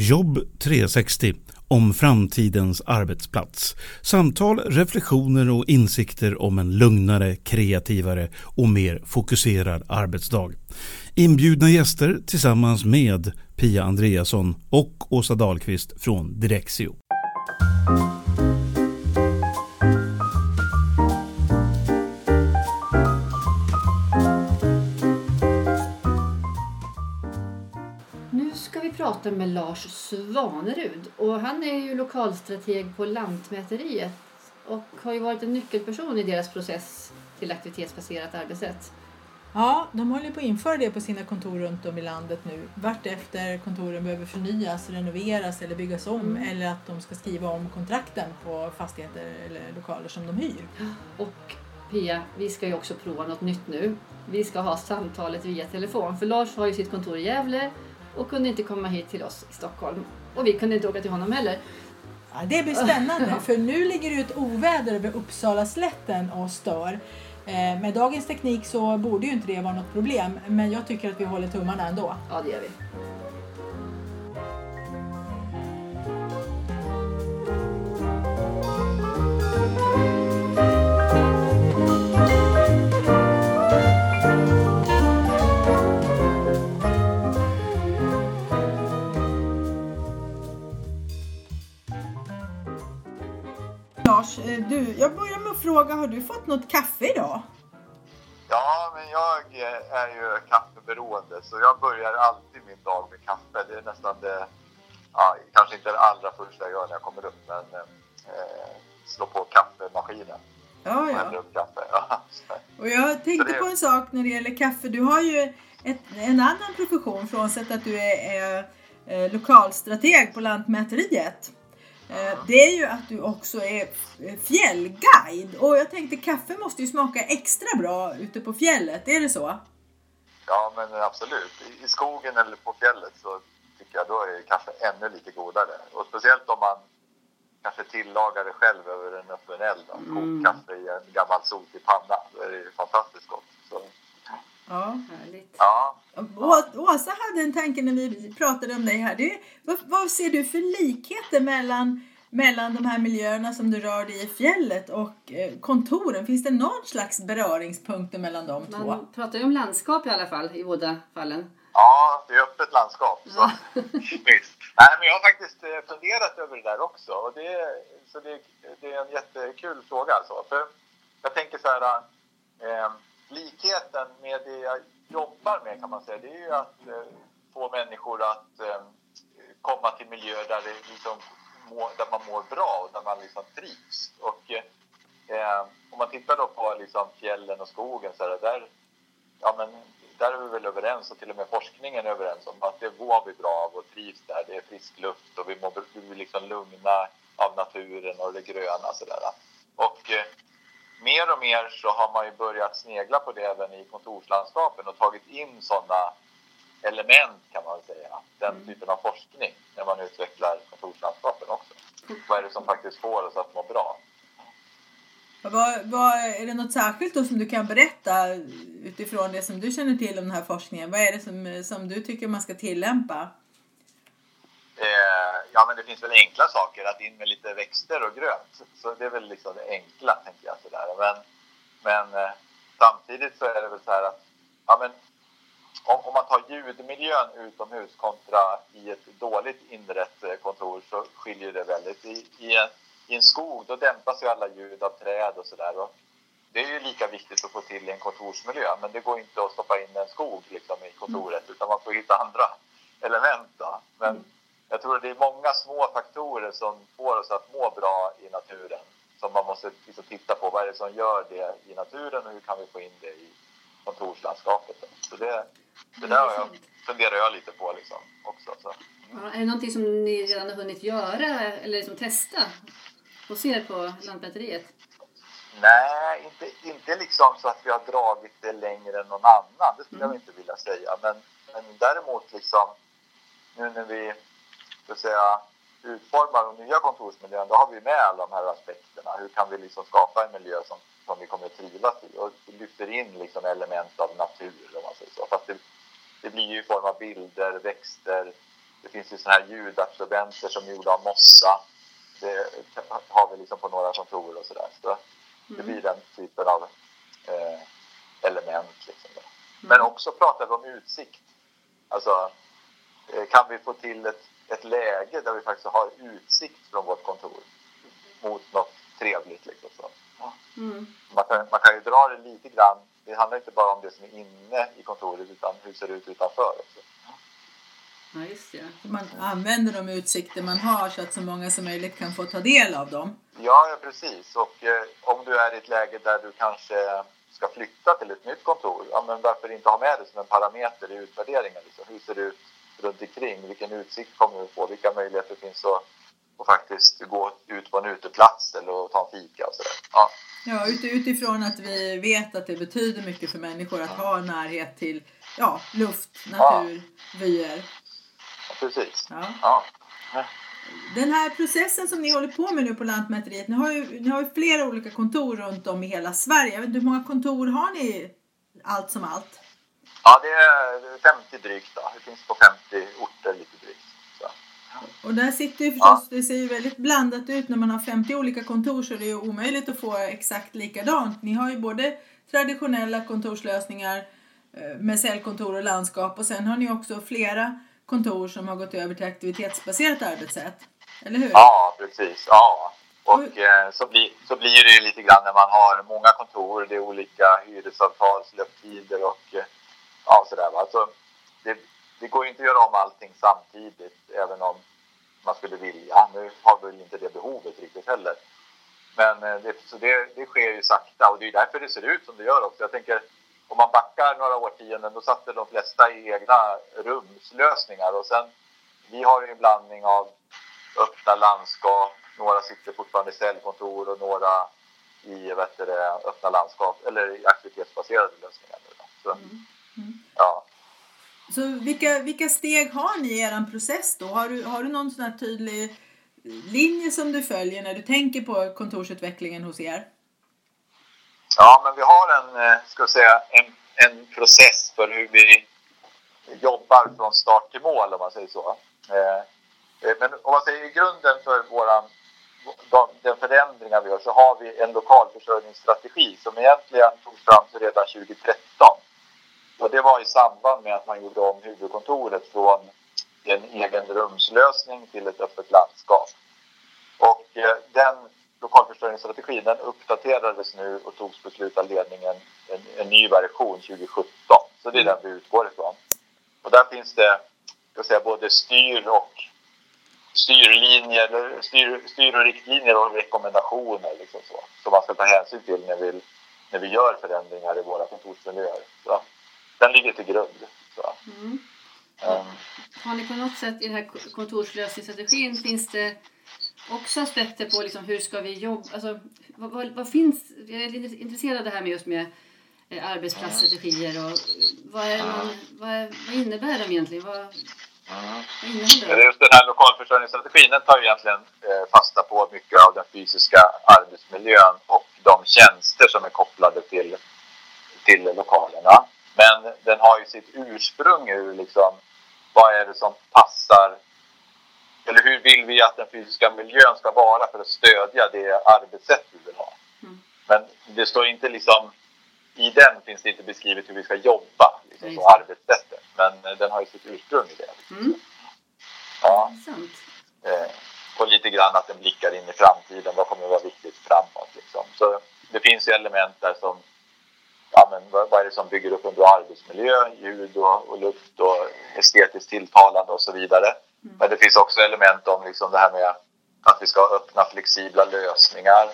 Jobb 360 om framtidens arbetsplats. Samtal, reflektioner och insikter om en lugnare, kreativare och mer fokuserad arbetsdag. Inbjudna gäster tillsammans med Pia Andreasson och Åsa Dahlqvist från Direxio. Prata med Lars Svanerud. Och han är ju lokalstrateg på Lantmäteriet och har ju varit en nyckelperson i deras process till aktivitetsbaserat arbetssätt. Ja, de håller på att införa det på sina kontor runt om i landet nu. Vart efter kontoren behöver förnyas, renoveras eller byggas om mm. eller att de ska skriva om kontrakten på fastigheter eller lokaler som de hyr. Och Pia, vi ska ju också prova något nytt nu. Vi ska ha samtalet via telefon för Lars har ju sitt kontor i Gävle och kunde inte komma hit till oss i Stockholm. Och vi kunde inte åka till honom heller. Ja, det blir spännande för nu ligger det ett oväder över Uppsala slätten och stör. Eh, med dagens teknik så borde ju inte det vara något problem men jag tycker att vi håller tummarna ändå. Ja, det gör vi. Du, jag börjar med att fråga, har du fått något kaffe idag? Ja, men jag är ju kaffeberoende så jag börjar alltid min dag med kaffe. Det är nästan det, ja, kanske inte det allra första jag gör när jag kommer upp, men eh, slå på kaffemaskinen. Ja, ja. Upp kaffe. ja. Och jag tänkte det... på en sak när det gäller kaffe. Du har ju ett, en annan profession frånsett att du är, är, är eh, lokalstrateg på Lantmäteriet. Eh, det är ju att du också är eh, fjällguide och jag tänkte kaffe måste ju smaka extra bra ute på fjället, är det så? Ja men absolut. I skogen eller på fjället så tycker jag då är kaffe ännu lite godare. Och speciellt om man kanske tillagar det själv över en öppen eld. Mm. Kokkaffe i en gammal sotig panna. Då är ju fantastiskt gott. Så. Ja, härligt. Ja. Åsa hade en tanke när vi pratade om dig här. Det, vad, vad, ser du för likheter mellan, mellan de här miljöerna som du rör dig i fjället och eh, kontoren? Finns det någon slags beröringspunkter mellan de Man två? Man pratar ju om landskap i alla fall, i båda fallen. Ja, det är öppet landskap. Så. Ja. Nej, men jag har faktiskt eh, funderat över det där också. Och det, så det, det är en jättekul fråga. Alltså. För jag tänker så här... Eh, likheten med det jag jobbar med kan man säga, det är ju att eh, få människor att eh, komma till miljöer där, det liksom må, där man mår bra och där man liksom trivs. Och, eh, eh om man tittar då på liksom fjällen och skogen så här, där, ja, men, där är vi väl överens och till och med forskningen är överens om att det mår vi bra av och trivs där. Det är frisk luft och vi, mår, vi liksom lugna av naturen och det gröna. Så där. Och eh, mer och mer så har man ju börjat snegla på det även i kontorslandskapen och tagit in sådana element kan man säga, den mm. typen av forskning när man utvecklar kontorslandskapen också. Vad är det som faktiskt får oss att må bra? Vad, vad, är det något särskilt då som du kan berätta utifrån det som du känner till om den här forskningen? Vad är det som, som du tycker man ska tillämpa? Eh, ja, men det finns väl enkla saker, att in med lite växter och grönt. Så det är väl liksom det enkla, tänker jag. Sådär. Men, men eh, samtidigt så är det väl så här att ja, men, om, om man tar ljudmiljön utomhus kontra i ett dåligt inrett eh, kontor så skiljer det väldigt. I, i, en, I en skog då dämpas ju alla ljud av träd och sådär. Det är ju lika viktigt att få till i en kontorsmiljö, men det går inte att stoppa in en skog liksom, i kontoret, utan man får hitta andra element. Då. Men, mm jag tror det är många små faktorer som får oss att må bra i naturen som man måste liksom titta på. Vad är det som gör det i naturen och hur kan vi få in det i kontorslandskapet? Så det, det där har jag, funderar jag lite på liksom också. Så. Ja, är det någonting som ni redan har hunnit göra eller liksom testa hos er på Lantmäteriet? Nej, inte, inte liksom så att vi har dragit det längre än någon annan. Det skulle mm. jag inte vilja säga. Men, men däremot liksom nu när vi så att säga, utformar de nya kontorsmiljön, då har vi med alla de här aspekterna. Hur kan vi liksom skapa en miljö som, som vi kommer att trivas i? Och lyfter in liksom element av natur, om man säger så. Fast det, det blir ju i form av bilder, växter, det finns ju sådana här ljudabsorbenter som är gjorda av mossa. Det har vi liksom på några kontor och sådär. Så det mm. blir den typen av eh, element. Liksom mm. Men också pratar vi om utsikt. Alltså, eh, kan vi få till ett, ett läge där vi faktiskt har utsikt från vårt kontor mot något trevligt. Liksom så. Mm. Man, kan, man kan ju dra det lite grann. Det handlar inte bara om det som är inne i kontoret utan hur det ser ut utanför också. Ja, just det. Man använder de utsikter man har så att så många som möjligt kan få ta del av dem. Ja, ja precis. Och eh, om du är i ett läge där du kanske ska flytta till ett nytt kontor, ja, men varför inte ha med det som en parameter i utvärderingen? Liksom. Hur ser det ut runt omkring? Vilken utsikt kommer du få? Vilka möjligheter finns att, att faktiskt gå ut på en uteplats eller ta en fika och sådär? Ja. Ja, utifrån att vi vet att det betyder mycket för människor att ha närhet till ja, luft, natur, ja. vyer precis. Ja. ja. Den här processen som ni håller på med nu på Lantmäteriet, ni har ju, ni har ju flera olika kontor runt om i hela Sverige. Hur många kontor har ni allt som allt? Ja, det är 50 drygt. Då. Det finns på 50 orter lite drygt. Så. Och där sitter ju förstås, ja. det ser ju väldigt blandat ut när man har 50 olika kontor så det är ju omöjligt att få exakt likadant. Ni har ju både traditionella kontorslösningar eh, med cellkontor och landskap och sen har ni också flera kontor som har gått över till aktivitetsbaserat arbetssätt. Eller hur? Ja, precis. Ja. Och eh, så, blir, så blir det ju lite grann när man har många kontor, det är olika hyresavtalslöptider och eh, ja, sådär. Va? Så det, det går ju inte att göra om allting samtidigt, även om man skulle vilja. Nu har vi inte det behovet riktigt heller. Men eh, det, så det, det sker ju sakta och det är därför det ser ut som det gör också. Jag tänker, om man backar några årtionden då satte de flesta i egna rumslösningar och sen vi har ju en blandning av öppna landskap, några sitter fortfarande i cellkontor och några i vet du, öppna landskap eller i aktivitetsbaserade lösningar. Så, mm. Mm. Ja. Så vilka, vilka steg har ni i er process då? Har du, har du någon sån här tydlig linje som du följer när du tänker på kontorsutvecklingen hos er? Ja, men vi har en, eh, ska säga, en, en process för hur vi jobbar från start till mål om man säger så. Eh, eh, men om man säger i grunden för våran, den förändringar vi gör så har vi en lokalförsörjningsstrategi som egentligen togs fram redan 2013. Och det var i samband med att man gjorde om huvudkontoret från en egen rumslösning till ett öppet landskap. Och den lokalförsörjningsstrategin den uppdaterades nu och togs beslut av ledningen en, en ny version 2017. Så det är den vi utgår ifrån. Och där finns det jag säga, både styr och styrlinjer, styr, styr och riktlinjer och rekommendationer liksom så, som man ska ta hänsyn till när vi, när vi gör förändringar i våra kontorsmiljöer. Så, den ligger till grund. Mm. Um, har ni på något sätt i den här kontorslösningsstrategin, finns det också aspekter på liksom hur ska vi jobba, alltså, vad, vad, vad, finns, jag är intresserad av det här med just med eh, arbetsplatsstrategier och vad, är man, vad, vad innebär de egentligen? Vad, vad innehåller de? Just den här lokalförsörjningsstrategin den tar egentligen eh, fasta på mycket av den fysiska arbetsmiljön och de tjänster som är kopplade till, till lokalerna. Men den har ju sitt ursprung ur liksom, vad är det som passar eller hur vill vi att den fysiska miljön ska vara för att stödja det arbetssätt vi vill ha? Mm. Men det står inte liksom, i den finns det inte beskrivet hur vi ska jobba, liksom, så arbetssättet. Men eh, den har ju sitt ursprung i det. Mm. Ja. Eh, och lite grann att den blickar in i framtiden. Vad kommer att vara viktigt framåt? Liksom. Så det finns ju element där som ja, men vad, vad är det som bygger upp en bra arbetsmiljö? Ljud och, och luft och estetiskt tilltalande och så vidare. Mm. Men det finns också element om liksom det här med att vi ska ha öppna flexibla lösningar.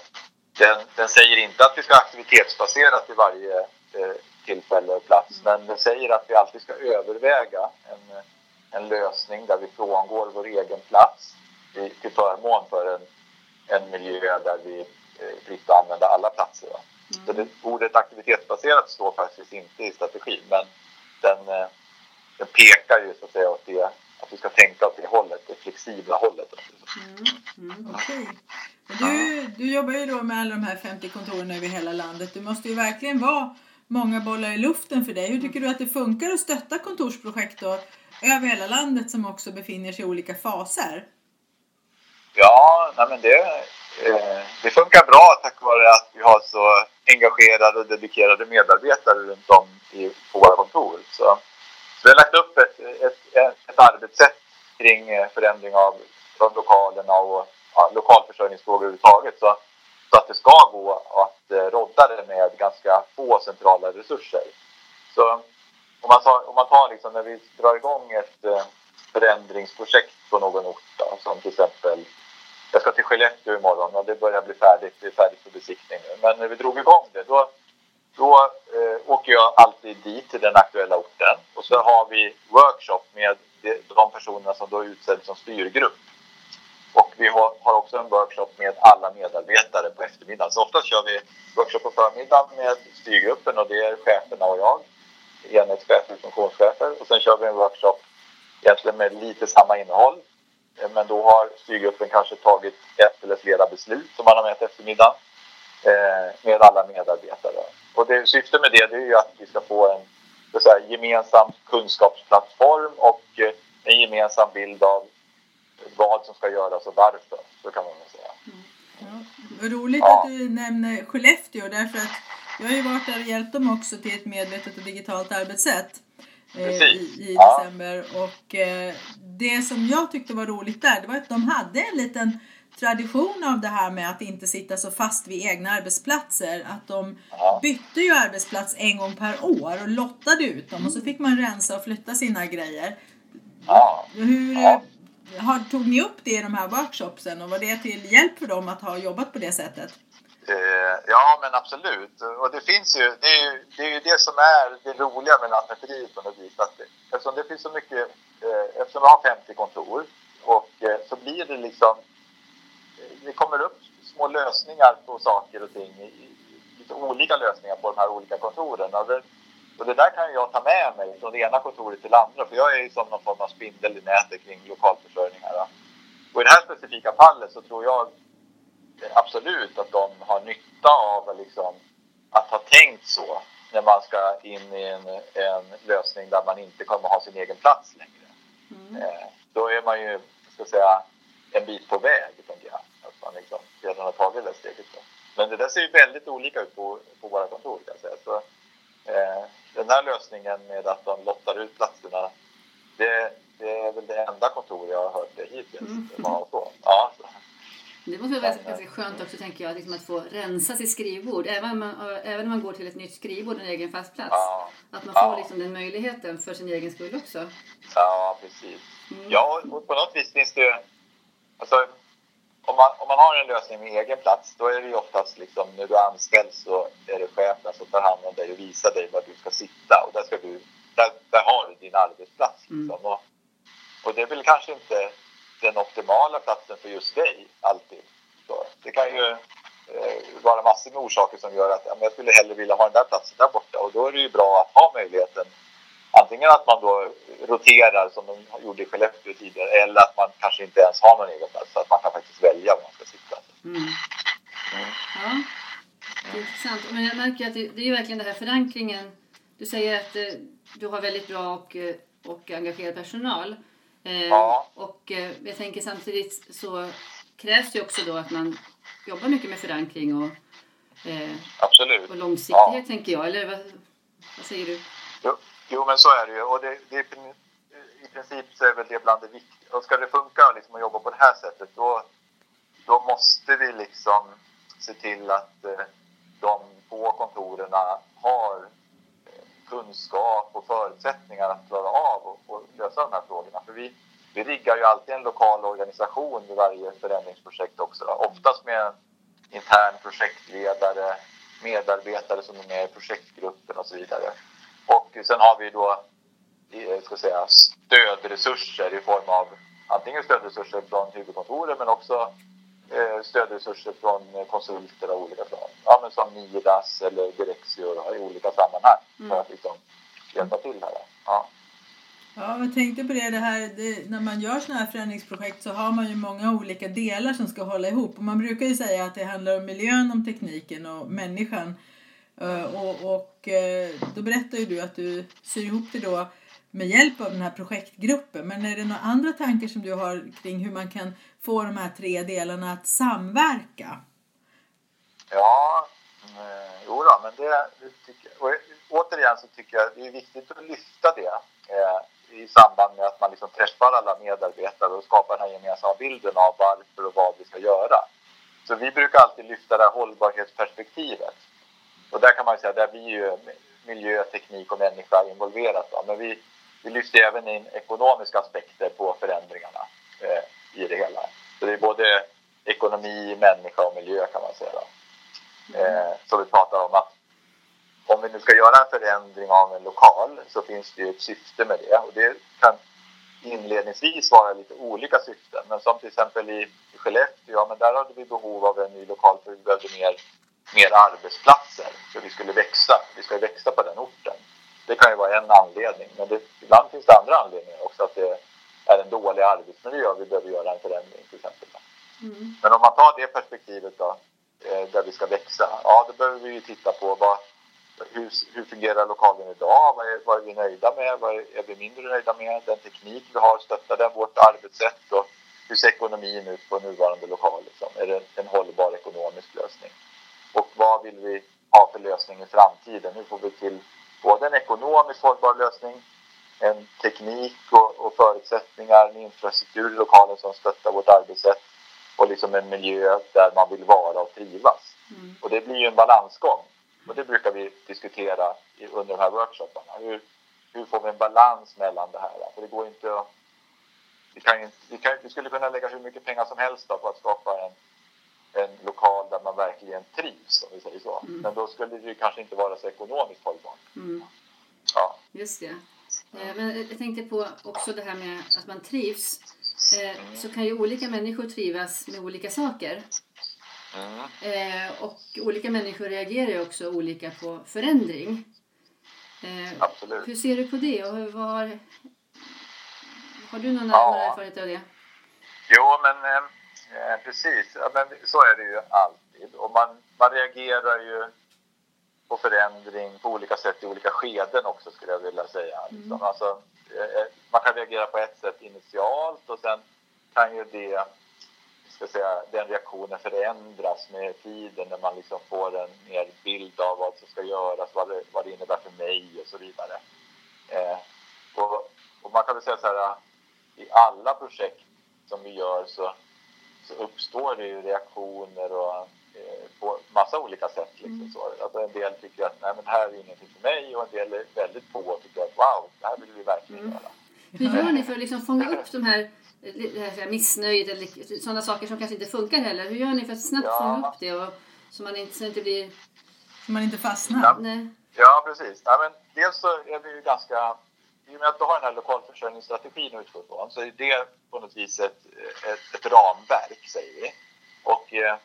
Den, den säger inte att vi ska aktivitetsbaserat i varje eh, tillfälle och plats, mm. men den säger att vi alltid ska överväga en, en lösning där vi frångår vår egen plats i, till förmån för en, en miljö där vi eh, fritt använda alla platser. Mm. Så det, ordet aktivitetsbaserat står faktiskt inte i strategin, men den, eh, den pekar ju så att säga åt det att vi ska tänka åt det hållet, det flexibla hållet. Mm, mm, okay. du, du jobbar ju då med alla de här 50 kontoren över hela landet. Det måste ju verkligen vara många bollar i luften för dig. Hur tycker du att det funkar att stötta kontorsprojekt då, över hela landet som också befinner sig i olika faser. Ja, nej men det, eh, det funkar bra tack vare att vi har så engagerade och dedikerade medarbetare runt om i, på våra kontor. Så, så vi har lagt upp ett, ett, ett arbetssätt kring eh, förändring av, av lokalerna och ja, lokalförsörjningsfrågor överhuvudtaget. Så, så att det ska gå att eh, rodda det med ganska få centrala resurser. Så om man tar, om man tar liksom när vi drar igång ett eh, förändringsprojekt på någon ort, då, som till exempel jag ska till Skellefteå imorgon och det börjar bli färdigt. Det är färdigt för besiktning nu. Men när vi drog igång det då, då eh, åker jag alltid dit till den aktuella orten och så har vi workshop med de personerna som då är utsedda som styrgrupp. Och vi har, har, också en workshop med alla medarbetare på eftermiddagen. Så oftast kör vi workshop på förmiddagen med styrgruppen och det är cheferna och jag, enhetschefer och funktionschefer. Och sen kör vi en workshop egentligen med lite samma innehåll. Men då har styrgruppen kanske tagit ett eller flera beslut som man har med eftermiddagen eh, med alla medarbetare. Och det, syftet med det, det är ju att vi ska få en säga, gemensam kunskapsplattform och eh, en gemensam bild av vad som ska göras och varför. Så kan man säga. Mm. Ja, roligt ja. att du nämner Skellefteå därför att jag har ju varit där och hjälpt dem också till ett medvetet och digitalt arbetssätt eh, i, i ja. december. Och eh, det som jag tyckte var roligt där det var att de hade en liten tradition av det här med att inte sitta så fast vid egna arbetsplatser. Att de ja. bytte ju arbetsplats en gång per år och lottade ut dem och så fick man rensa och flytta sina grejer. Ja. Hur ja. Har, tog ni upp det i de här workshopsen och var det till hjälp för dem att ha jobbat på det sättet? Eh, ja, men absolut. Och det finns ju, det är ju det, är ju det som är det roliga med Lantmäteriet på något vis. Att det, eftersom det finns så mycket, eh, eftersom vi har 50 kontor och eh, så blir det liksom eh, det kommer upp små lösningar på saker och ting, lite olika lösningar på de här olika kontoren. Och det, och det där kan jag ta med mig från det ena kontoret till det andra, för jag är ju som någon form av spindel i nätet kring lokalförsörjning här. Och i det här specifika fallet så tror jag absolut att de har nytta av liksom, att ha tänkt så när man ska in i en, en lösning där man inte kommer ha sin egen plats längre. Mm. Eh, då är man ju, ska säga, en bit på väg, tänker jag. Att man liksom redan har tagit det steget. Då. Men det där ser ju väldigt olika ut på, på våra kontor, kan jag säga. Så, eh, den här lösningen med att de lottar ut platserna, det, det är väl det enda kontor jag har hört det hittills. Mm. Ja, så. Det måste vara ganska skönt också tänker jag, liksom att få rensa sitt skrivbord. Även om man, även om man går till ett nytt skrivbord, en egen fast plats. Ja. Att man får ja. liksom den möjligheten för sin egen skull också. Ja, precis. Mm. Ja, och på något vis finns det Alltså, om man, om man har en lösning med egen plats, då är det ju oftast liksom när du anställs så är det chefen som tar hand om dig och visar dig var du ska sitta och där, ska du, där, där har du din arbetsplats. Mm. Liksom. Mm. Och, och det är väl kanske inte den optimala platsen för just dig alltid. Så det kan ju eh, vara massor med orsaker som gör att ja, jag skulle hellre vilja ha den där platsen där borta och då är det ju bra att ha möjligheten antingen att man då roterar som de gjorde i Skellefteå tidigare eller att man kanske inte ens har någon egen plats så att man kan faktiskt välja var man ska sitta. Mm. Mm. Ja, det är intressant. Men jag märker att det, det är ju verkligen den här förankringen. Du säger att eh, du har väldigt bra och, eh, och engagerad personal. Eh, ja. Och eh, jag tänker samtidigt så krävs det också då att man jobbar mycket med förankring och, eh, Absolut. och långsiktighet ja. tänker jag. Eller vad, vad säger du? Jo. Jo, men så är det ju. Och det, det, I princip så är väl det bland det viktiga. Och ska det funka liksom, att jobba på det här sättet då, då måste vi liksom se till att de på kontoren har kunskap och förutsättningar att klara av och, och, lösa de här frågorna. För vi, vi riggar ju alltid en lokal organisation vid varje förändringsprojekt också. Oftast med en intern projektledare, medarbetare som är med i projektgruppen och så vidare. Och sen har vi då ska säga, stödresurser i form av antingen stödresurser från huvudkontoret men också stödresurser från konsulter av olika slag. Ja, men som Midas eller Direxio i olika sammanhang mm. för att liksom hjälpa till här. Ja. Ja, jag tänkte på det, det här det, när man gör sådana här förändringsprojekt så har man ju många olika delar som ska hålla ihop. Och man brukar ju säga att det handlar om miljön, om tekniken och människan. Eh, och, och eh, då berättar ju du att du syr ihop det då med hjälp av den här projektgruppen. Men är det några andra tankar som du har kring hur man kan få de här tre delarna att samverka? Ja, eh, jo då, men det, det tycker jag. Återigen så tycker jag det är viktigt att lyfta det eh, i samband med att man liksom träffar alla medarbetare och skapar den här gemensamma bilden av varför och vad vi ska göra. Så vi brukar alltid lyfta det här hållbarhetsperspektivet. Och där kan man säga, där blir ju miljö, teknik och människa involverat. Då. Men vi, vi lyfter även in ekonomiska aspekter på förändringarna eh, i det hela. Så det är både ekonomi, människa och miljö kan man säga. Då. Eh, så vi pratar om att om vi nu ska göra en förändring av en lokal så finns det ju ett syfte med det och det kan inledningsvis vara lite olika syften. Men som till exempel i Skellefteå, ja, men där hade vi behov av en ny lokal för vi behövde mer, mer arbetsplatser. Så vi skulle växa, vi ska växa på den orten. Det kan ju vara en anledning, men det, ibland finns det andra anledningar också. Att det är en dålig arbetsmiljö och vi behöver göra en förändring till exempel. Mm. Men om man tar det perspektivet då, eh, där vi ska växa, ja då behöver vi ju titta på vad, hur, hur fungerar lokalen idag? Vad är, vad är vi nöjda med? Vad är, är, vi mindre nöjda med? Den teknik vi har, stöttar den vårt arbetssätt? Och hur ser ekonomin ut på nuvarande lokal? Liksom? Är det en hållbar ekonomisk lösning? Och vad vill vi ha för lösning i framtiden? Hur får vi till både en ekonomiskt hållbar lösning, en teknik och, och förutsättningar, en infrastruktur i lokalen som stöttar vårt arbetssätt och liksom en miljö där man vill vara och trivas. Mm. Och det blir ju en balansgång. Och det brukar vi diskutera under de här workshopparna. Hur, hur får vi en balans mellan det här? För det går inte att... Vi, kan, vi, kan, vi skulle kunna lägga hur mycket pengar som helst på att skapa en, en lokal där man verkligen trivs, om vi säger så. Mm. Men då skulle det kanske inte vara så ekonomiskt hållbart. Mm. Ja. Just det. Eh, men jag tänkte på också det här med att man trivs. Eh, mm. Så kan ju olika människor trivas med olika saker. Mm. Eh, och olika människor reagerar ju också olika på förändring. Absolut. Hur ser du på det och var, har du någon ja. erfarenhet av det? Jo, men eh, precis. Ja, men så är det ju alltid. Och man, man reagerar ju på förändring på olika sätt i olika skeden också skulle jag vilja säga. Mm. Liksom. Alltså, eh, eh, man kan reagera på ett sätt initialt och sen kan ju det ska säga, den reaktionen förändras med tiden när man liksom får en mer bild av vad som ska göras, vad det, vad det innebär för mig och så vidare. Eh, och, och, man kan väl säga så här, i alla projekt som vi gör så, så uppstår det ju reaktioner och, eh, på massa olika sätt. Liksom mm. så. Alltså en del tycker att Nej, men det här är ingenting för mig och en del är väldigt på och tycker att wow, det här vill vi verkligen mm. göra. Hur gör ni för att liksom fånga upp de här missnöjet eller sådana saker som kanske inte funkar heller. Hur gör ni för att snabbt ja. fånga upp det och, så man inte, så inte blir... Så man inte fastnar? Ja, Nej. ja precis. Ja, men dels så är vi ju ganska... I och med att du har den här lokalförsörjningsstrategin att utgå från så är det på något vis ett, ett, ett ramverk, säger vi. Och eh,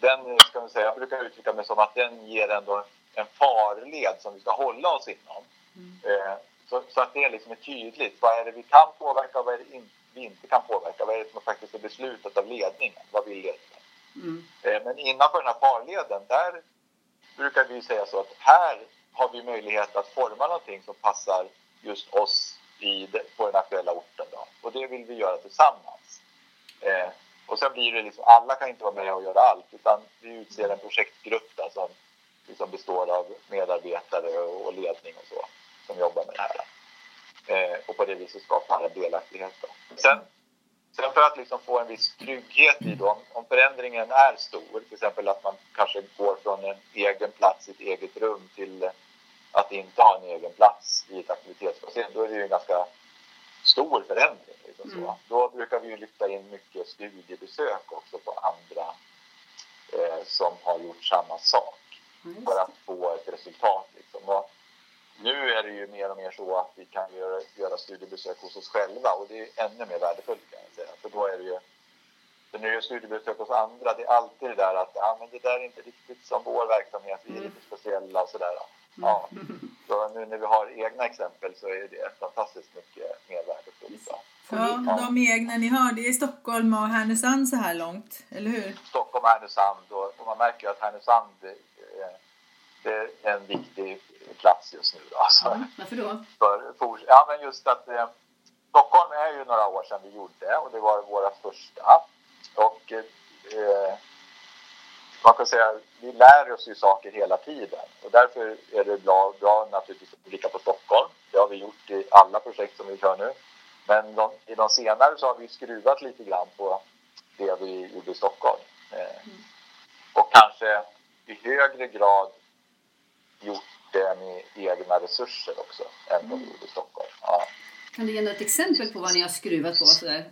den, ska man säga, jag brukar uttrycka mig som att den ger ändå en farled som vi ska hålla oss inom. Mm. Eh, så, så, att det liksom är tydligt. Vad är det vi kan påverka och vad är det inte vi inte kan påverka. Vad är det som faktiskt är beslutat av ledningen? Vad vill ledningen? Mm. Eh, men innanför den här farleden, där brukar vi säga så att här har vi möjlighet att forma någonting som passar just oss i, på den aktuella orten. Då. Och det vill vi göra tillsammans. Eh, och sen blir det liksom, alla kan inte vara med och göra allt utan vi utser en projektgrupp där som liksom består av medarbetare och ledning och så som jobbar med det här. Eh, och på det viset skapar en delaktighet. Då. Sen, sen för att liksom få en viss trygghet i då, om förändringen är stor, till exempel att man kanske går från en egen plats i ett eget rum till att inte ha en egen plats i ett aktivitetsbassin, då är det ju en ganska stor förändring. Liksom mm. Då brukar vi lyfta in mycket studiebesök också på andra eh, som har gjort samma sak mm. för att få ett resultat. Liksom. Och nu är det ju mer och mer så att vi kan göra, göra studiebesök hos oss själva och det är ännu mer värdefullt kan jag säga. För då är det ju, för nu är studiebesök hos andra, det är alltid det där att ja, men det där är inte riktigt som vår verksamhet, vi är lite speciella och sådär. Ja. Så nu när vi har egna exempel så är det fantastiskt mycket mer värdefullt. Ja, ja, de egna ni har, det är Stockholm och Härnösand så här långt, eller hur? Stockholm och Härnösand och, man märker att Härnösand eh, det är en viktig plats just nu. Då. Alltså, mm, varför då? För, för, ja, men just att eh, Stockholm är ju några år sedan vi gjorde och det var våra första. Och eh, man kan säga vi lär oss ju saker hela tiden och därför är det bra, bra naturligtvis att blicka på Stockholm. Det har vi gjort i alla projekt som vi kör nu. Men de, i de senare så har vi skruvat lite grann på det vi gjorde i Stockholm. Eh, mm. Och kanske i högre grad gjort det med egna resurser också än vad vi gjorde i Stockholm. Ja. Kan du ge något exempel på vad ni har skruvat på? Sådär?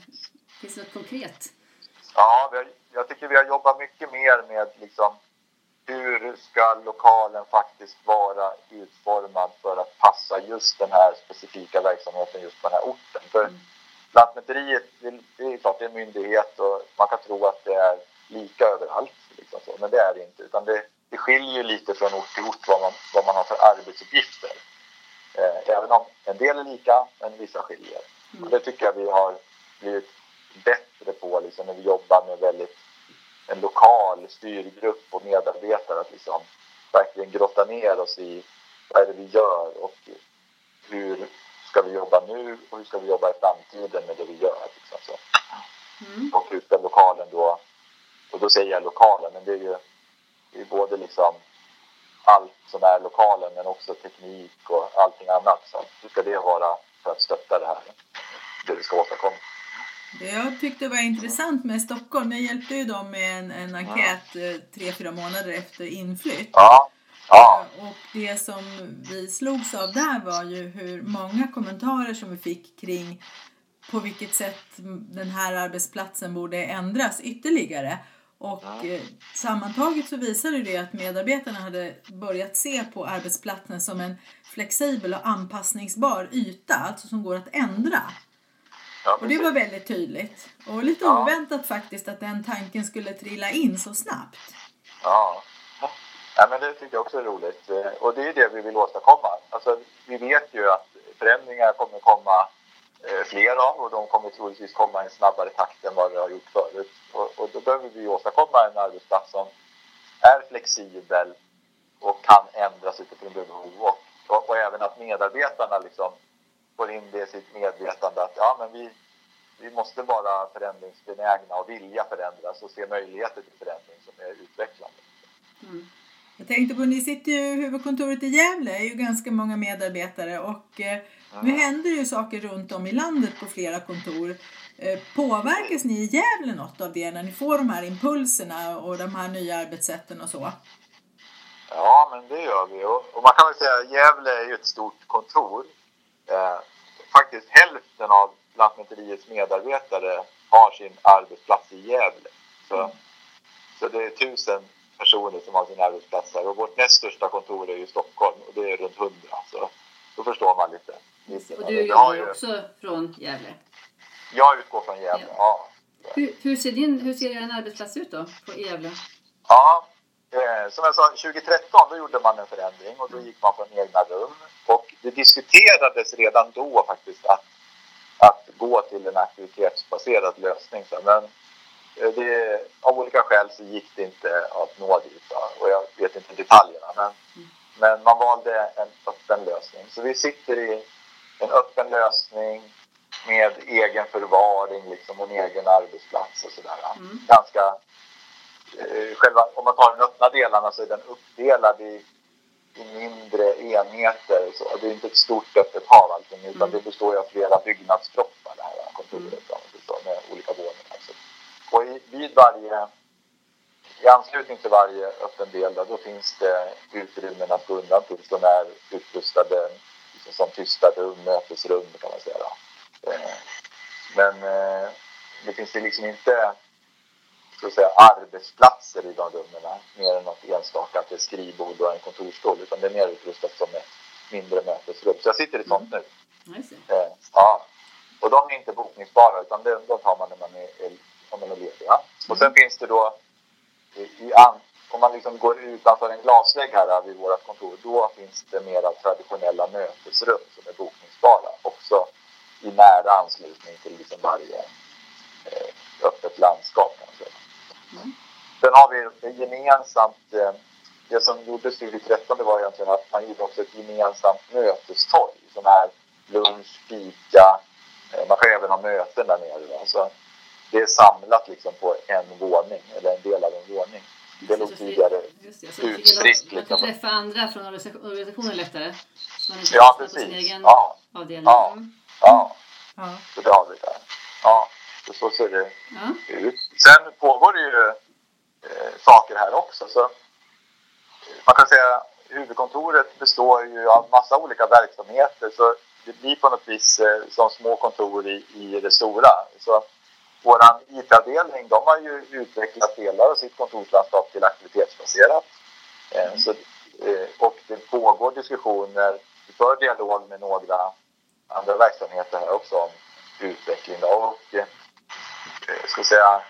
Finns det något konkret? Ja, har, jag tycker vi har jobbat mycket mer med liksom, hur ska lokalen faktiskt vara utformad för att passa just den här specifika verksamheten just på den här orten. För mm. Lantmäteriet, det är klart det är en myndighet och man kan tro att det är lika överallt, liksom så, men det är det inte. Utan det, det skiljer lite från ort till ort vad man, vad man har för arbetsuppgifter. Eh, även om en del är lika, men vissa skiljer. Mm. Och det tycker jag vi har blivit bättre på liksom, när vi jobbar med väldigt en lokal styrgrupp och medarbetare att liksom verkligen grotta ner oss i vad är det vi gör och hur ska vi jobba nu och hur ska vi jobba i framtiden med det vi gör. Liksom, så. Mm. Och hur ska lokalen då, och då säger jag lokalen, men det är ju det är både liksom allt som är lokalen men också teknik och allting annat. Så hur ska det vara för att stötta det här, det vi ska åstadkomma. Det jag tyckte var intressant med Stockholm, jag hjälpte ju dem med en, en enkät. Eh, tre, fyra månader efter inflytt. Ja. Ja. Eh, och det som vi slogs av där var ju hur många kommentarer som vi fick kring på vilket sätt den här arbetsplatsen borde ändras ytterligare. Och ja. Eh, sammantaget så visade det att medarbetarna hade börjat se på arbetsplatsen som en flexibel och anpassningsbar yta, alltså som går att ändra. Ja, och det var väldigt tydligt. Och lite ja. oväntat faktiskt att den tanken skulle trilla in så snabbt. Ja. ja, men det tycker jag också är roligt. Eh, och det är det vi vill åstadkomma. Alltså, vi vet ju att förändringar kommer komma eh, fler av och de kommer troligtvis komma i en snabbare takt än vad det har gjort förut. Och, och då behöver vi åstadkomma en arbetsplats som är flexibel och kan ändras utifrån behov och, och, och även att medarbetarna liksom får in det i sitt medvetande att ja, men vi, vi måste vara förändringsbenägna och vilja förändras och se möjligheter till förändring som är utvecklande. Mm. Jag tänkte på, ni sitter ju huvudkontoret i Gävle, är ju ganska många medarbetare och eh, mm. nu händer ju saker runt om i landet på flera kontor. Eh, påverkas ni i Gävle något av det när ni får de här impulserna och de här nya arbetssätten och så? Ja, men det gör vi. Och, och man kan väl säga att Gävle är ju ett stort kontor eh, faktiskt hälften av Lantmäteriets medarbetare har sin arbetsplats i Gävle. Så, mm. så det är tusen personer som har sin arbetsplats här. Och vårt näst största kontor är i Stockholm och det är runt hundra. Så då förstår man lite. Och du jobbar ju också från Gävle? Jag utgår från Gävle, ja. ja. Hur, hur, ser din, hur ser er arbetsplats ut då, på Gävle? Ja, Eh, som jag sa, 2013 då gjorde man en förändring och då gick man från egna rum. Och det diskuterades redan då faktiskt att, att gå till en aktivitetsbaserad lösning. Men eh, det, av olika skäl så gick det inte att nå dit. Och jag vet inte detaljerna. Men, men man valde en öppen lösning. Så vi sitter i en öppen lösning med egen förvaring liksom, en egen arbetsplats och sådär. Mm. Ganska själva, om man tar de öppna delarna så är den uppdelad i, i mindre enheter. Så det är inte ett stort öppet hav allting utan mm. det består av flera byggnadskroppar det här kontoret mm. med olika våningar. Så. Och i, vid varje, i anslutning till varje öppen del då, då finns det utrymmen att gå undan till som är utrustade liksom, som tysta rum, mötesrum kan man säga. Eh, men eh, det finns det liksom inte så säga, arbetsplatser i de rummen mer än något enstaka, att är skrivbord och en kontorsstol, utan det är mer utrustat som ett mindre mötesrum. Så jag sitter i ett sånt nu. Mm. Eh, ja. Och de är inte bokningsbara, utan de, de tar man när man är, om man är ledig. Ja. Och sen mm. finns det då, i, i an, om man liksom går utanför en glasvägg här vid vårt kontor, då finns det mera traditionella mötesrum som är bokningsbara, också i nära anslutning till liksom varje eh, öppet landskap. Sen har vi gemensamt eh, det som gjordes 2013 det var egentligen att man gjorde också ett gemensamt mötestorg som är lunch, fika, eh, man kan även ha möten där nere. Så det är samlat liksom på en våning, eller en del av en våning. Det låg tidigare utspritt. Man kan träffa andra från organisationen lättare. Så man inte ja, precis. På sin egen ja. avdelning. Ja. Ja. ja. Så det har vi där. Ja, så ser det ja. ut. Sen pågår det ju också. Så man kan säga huvudkontoret består ju av massa olika verksamheter. Så det blir på något vis eh, som små kontor i, i det stora. Så vår IT-avdelning de har ju utvecklat delar av sitt kontorslandskap till aktivitetsbaserat. Eh, mm. Så, eh, och det pågår diskussioner, vi för dialog med några andra verksamheter här också om utveckling. Då. Och, eh, ska säga,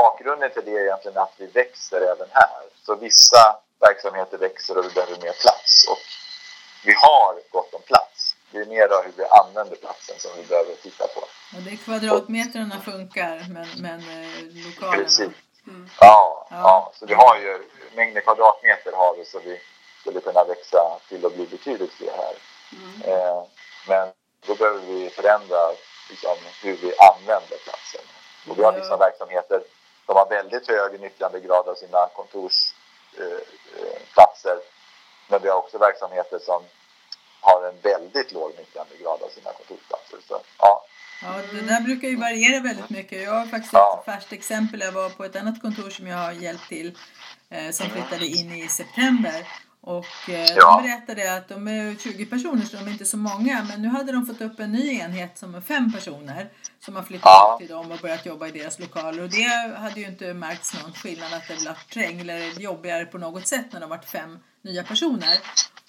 bakgrunden till det är egentligen att vi växer även här. Så vissa verksamheter växer och vi behöver mer plats. Och vi har gott om plats. Det är mer hur vi använder platsen som vi behöver titta på. Och det är kvadratmetrarna funkar, men, men eh, lokalerna? Precis. Mm. Ja, ja, ja. så vi har ju mängden kvadratmeter har vi så vi skulle kunna växa till att bli betydligt fler här. Mm. Eh, men då behöver vi förändra liksom, hur vi använder platsen. Och vi har liksom verksamheter som har väldigt hög nyttjandegrad av sina kontorsplatser. Eh, men vi har också verksamheter som har en väldigt låg nyttjandegrad av sina kontorsplatser. Så, ja. Ja, det där brukar ju variera väldigt mycket. Jag har faktiskt ja. ett färskt exempel. Jag var på ett annat kontor som jag har hjälpt till eh, som flyttade in i september. Och eh, ja. de berättade att de är 20 personer så de är inte så många. Men nu hade de fått upp en ny enhet som är fem personer. Som har flyttat ja. till dem och börjat jobba i deras lokaler. Och det hade ju inte märkts någon skillnad att det blev träng eller jobbigare på något sätt när de varit fem nya personer.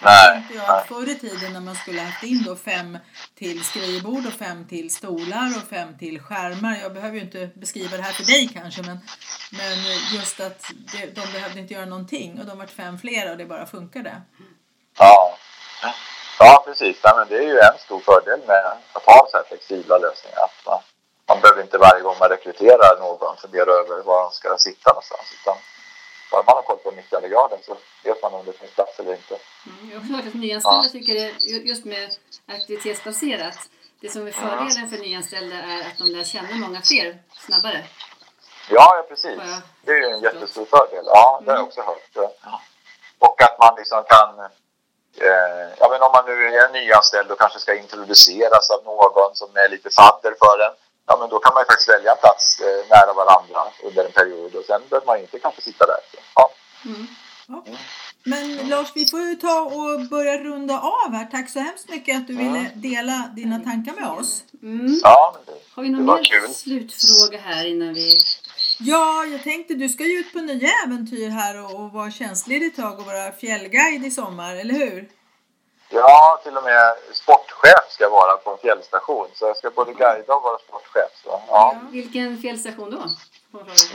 Nej. Jag förr i tiden när man skulle haft in då fem till skrivbord och fem till stolar och fem till skärmar. Jag behöver ju inte beskriva det här för dig kanske men, men just att det, de behövde inte göra någonting och de vart fem fler och det bara funkade. Ja, ja precis. Ja, men det är ju en stor fördel med att ha så här flexibla lösningar. Att man, man behöver inte varje gång man rekryterar någon fundera över var de ska sitta någonstans. Utan bara man har koll på nyttjandegraden så vet man om det finns plats eller inte. Mm, jag har också hört att nyanställda ja. tycker det, just med aktivitetsbaserat, det som är fördelen för nyanställda är att de lär känna många fler snabbare. Ja, ja precis. Det är ju en jättestor fördel. Ja, det har jag mm. också hört. Och att man liksom kan eh, ja, men om man nu är nyanställd och kanske ska introduceras av någon som är lite fadder för en ja, men då kan man ju faktiskt välja en plats eh, nära varandra under en period och sen behöver man inte kanske sitta där. Ja. Mm. Ja. Men Lars, vi får ju ta och börja runda av här. Tack så hemskt mycket att du mm. ville dela dina tankar med oss. Mm. Ja, det, Har vi någon mer kul. slutfråga här innan vi... Ja, jag tänkte du ska ju ut på nya äventyr här och, och vara tjänstledig ett tag och vara fjällguide i sommar, eller hur? Ja, till och med sportchef ska jag vara på en fjällstation. Så jag ska både guida och vara sportchef. Så, ja. ja. Vilken fjällstation då?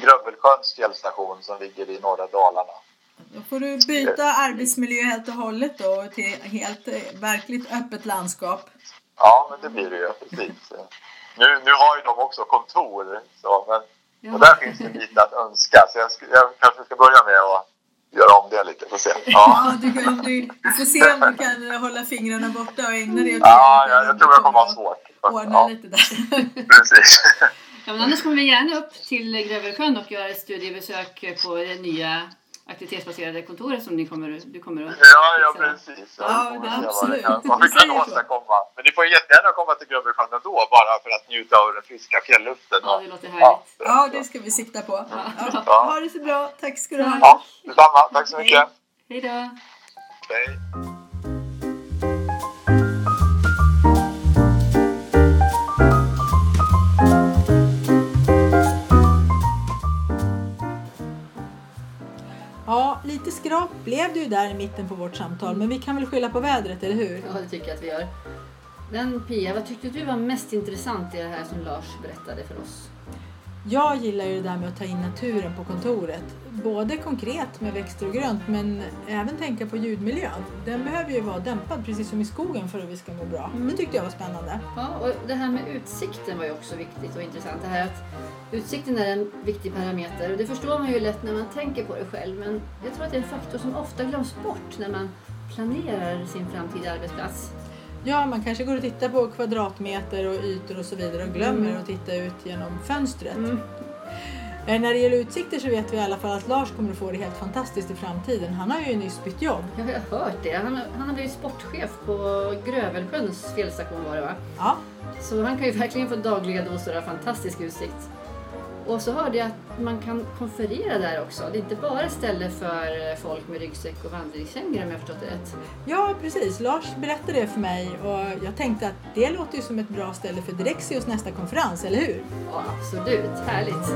Grövelsjöns fjällstation som ligger i norra Dalarna. Då får du byta arbetsmiljö helt och hållet då till helt eh, verkligt öppet landskap. Ja, men det blir det ju. Precis. Nu, nu har ju de också kontor, så, men, ja. och där finns det lite att önska. Så jag, jag kanske ska börja med att göra om det lite. Får se. Ja. ja du, kan, du, du får se om du kan hålla fingrarna borta och ägna dig åt Ja, ja jag tror jag kommer ha svårt. Ordna ja. lite där. Precis. Ja, men annars kommer vi gärna upp till Grövelsjön och göra ett studiebesök på det nya aktivitetsbaserade kontoret som ni kommer, du kommer att Ja, ja precis. Ja, ja absolut. Vad vi kan åstadkomma. Men ni får jättegärna komma till Grövelsjön ändå bara för att njuta av den friska fjällluften. Ja, det låter härligt. Ja, det ska vi sikta på. Ja. Ja. Ha det så bra. Tack ska du ha. Ja, detsamma. Tack så mycket. Hej då. Hej. Skrap blev det ju där i mitten på vårt samtal, men vi kan väl skylla på vädret, eller hur? Ja, det tycker jag att vi gör. Men Pia, vad tyckte du var mest intressant i det här som Lars berättade för oss? Jag gillar ju det där med att ta in naturen på kontoret. Både konkret med växter och grönt men även tänka på ljudmiljön. Den behöver ju vara dämpad precis som i skogen för att vi ska må bra. Mm. Det tyckte jag var spännande. Ja, och det här med utsikten var ju också viktigt och intressant. Det här att utsikten är en viktig parameter och det förstår man ju lätt när man tänker på det själv men jag tror att det är en faktor som ofta glöms bort när man planerar sin framtida arbetsplats. Ja, man kanske går och tittar på kvadratmeter och ytor och så vidare och glömmer mm. att titta ut genom fönstret. Mm. Eh, när det gäller utsikter så vet vi i alla fall att Lars kommer att få det helt fantastiskt i framtiden. Han har ju nyss bytt jobb. Jag har hört det. Han, han har blivit sportchef på Grövelsjöns fjällstation var det va? Ja. Så han kan ju verkligen få dagliga doser av fantastisk utsikt. Och så hörde jag att man kan konferera där också. Det är inte bara ett ställe för folk med ryggsäck och vandringskängor om jag förstått det rätt. Ja, precis. Lars berättade det för mig och jag tänkte att det låter ju som ett bra ställe för Direxios nästa konferens, eller hur? Ja, absolut. Härligt.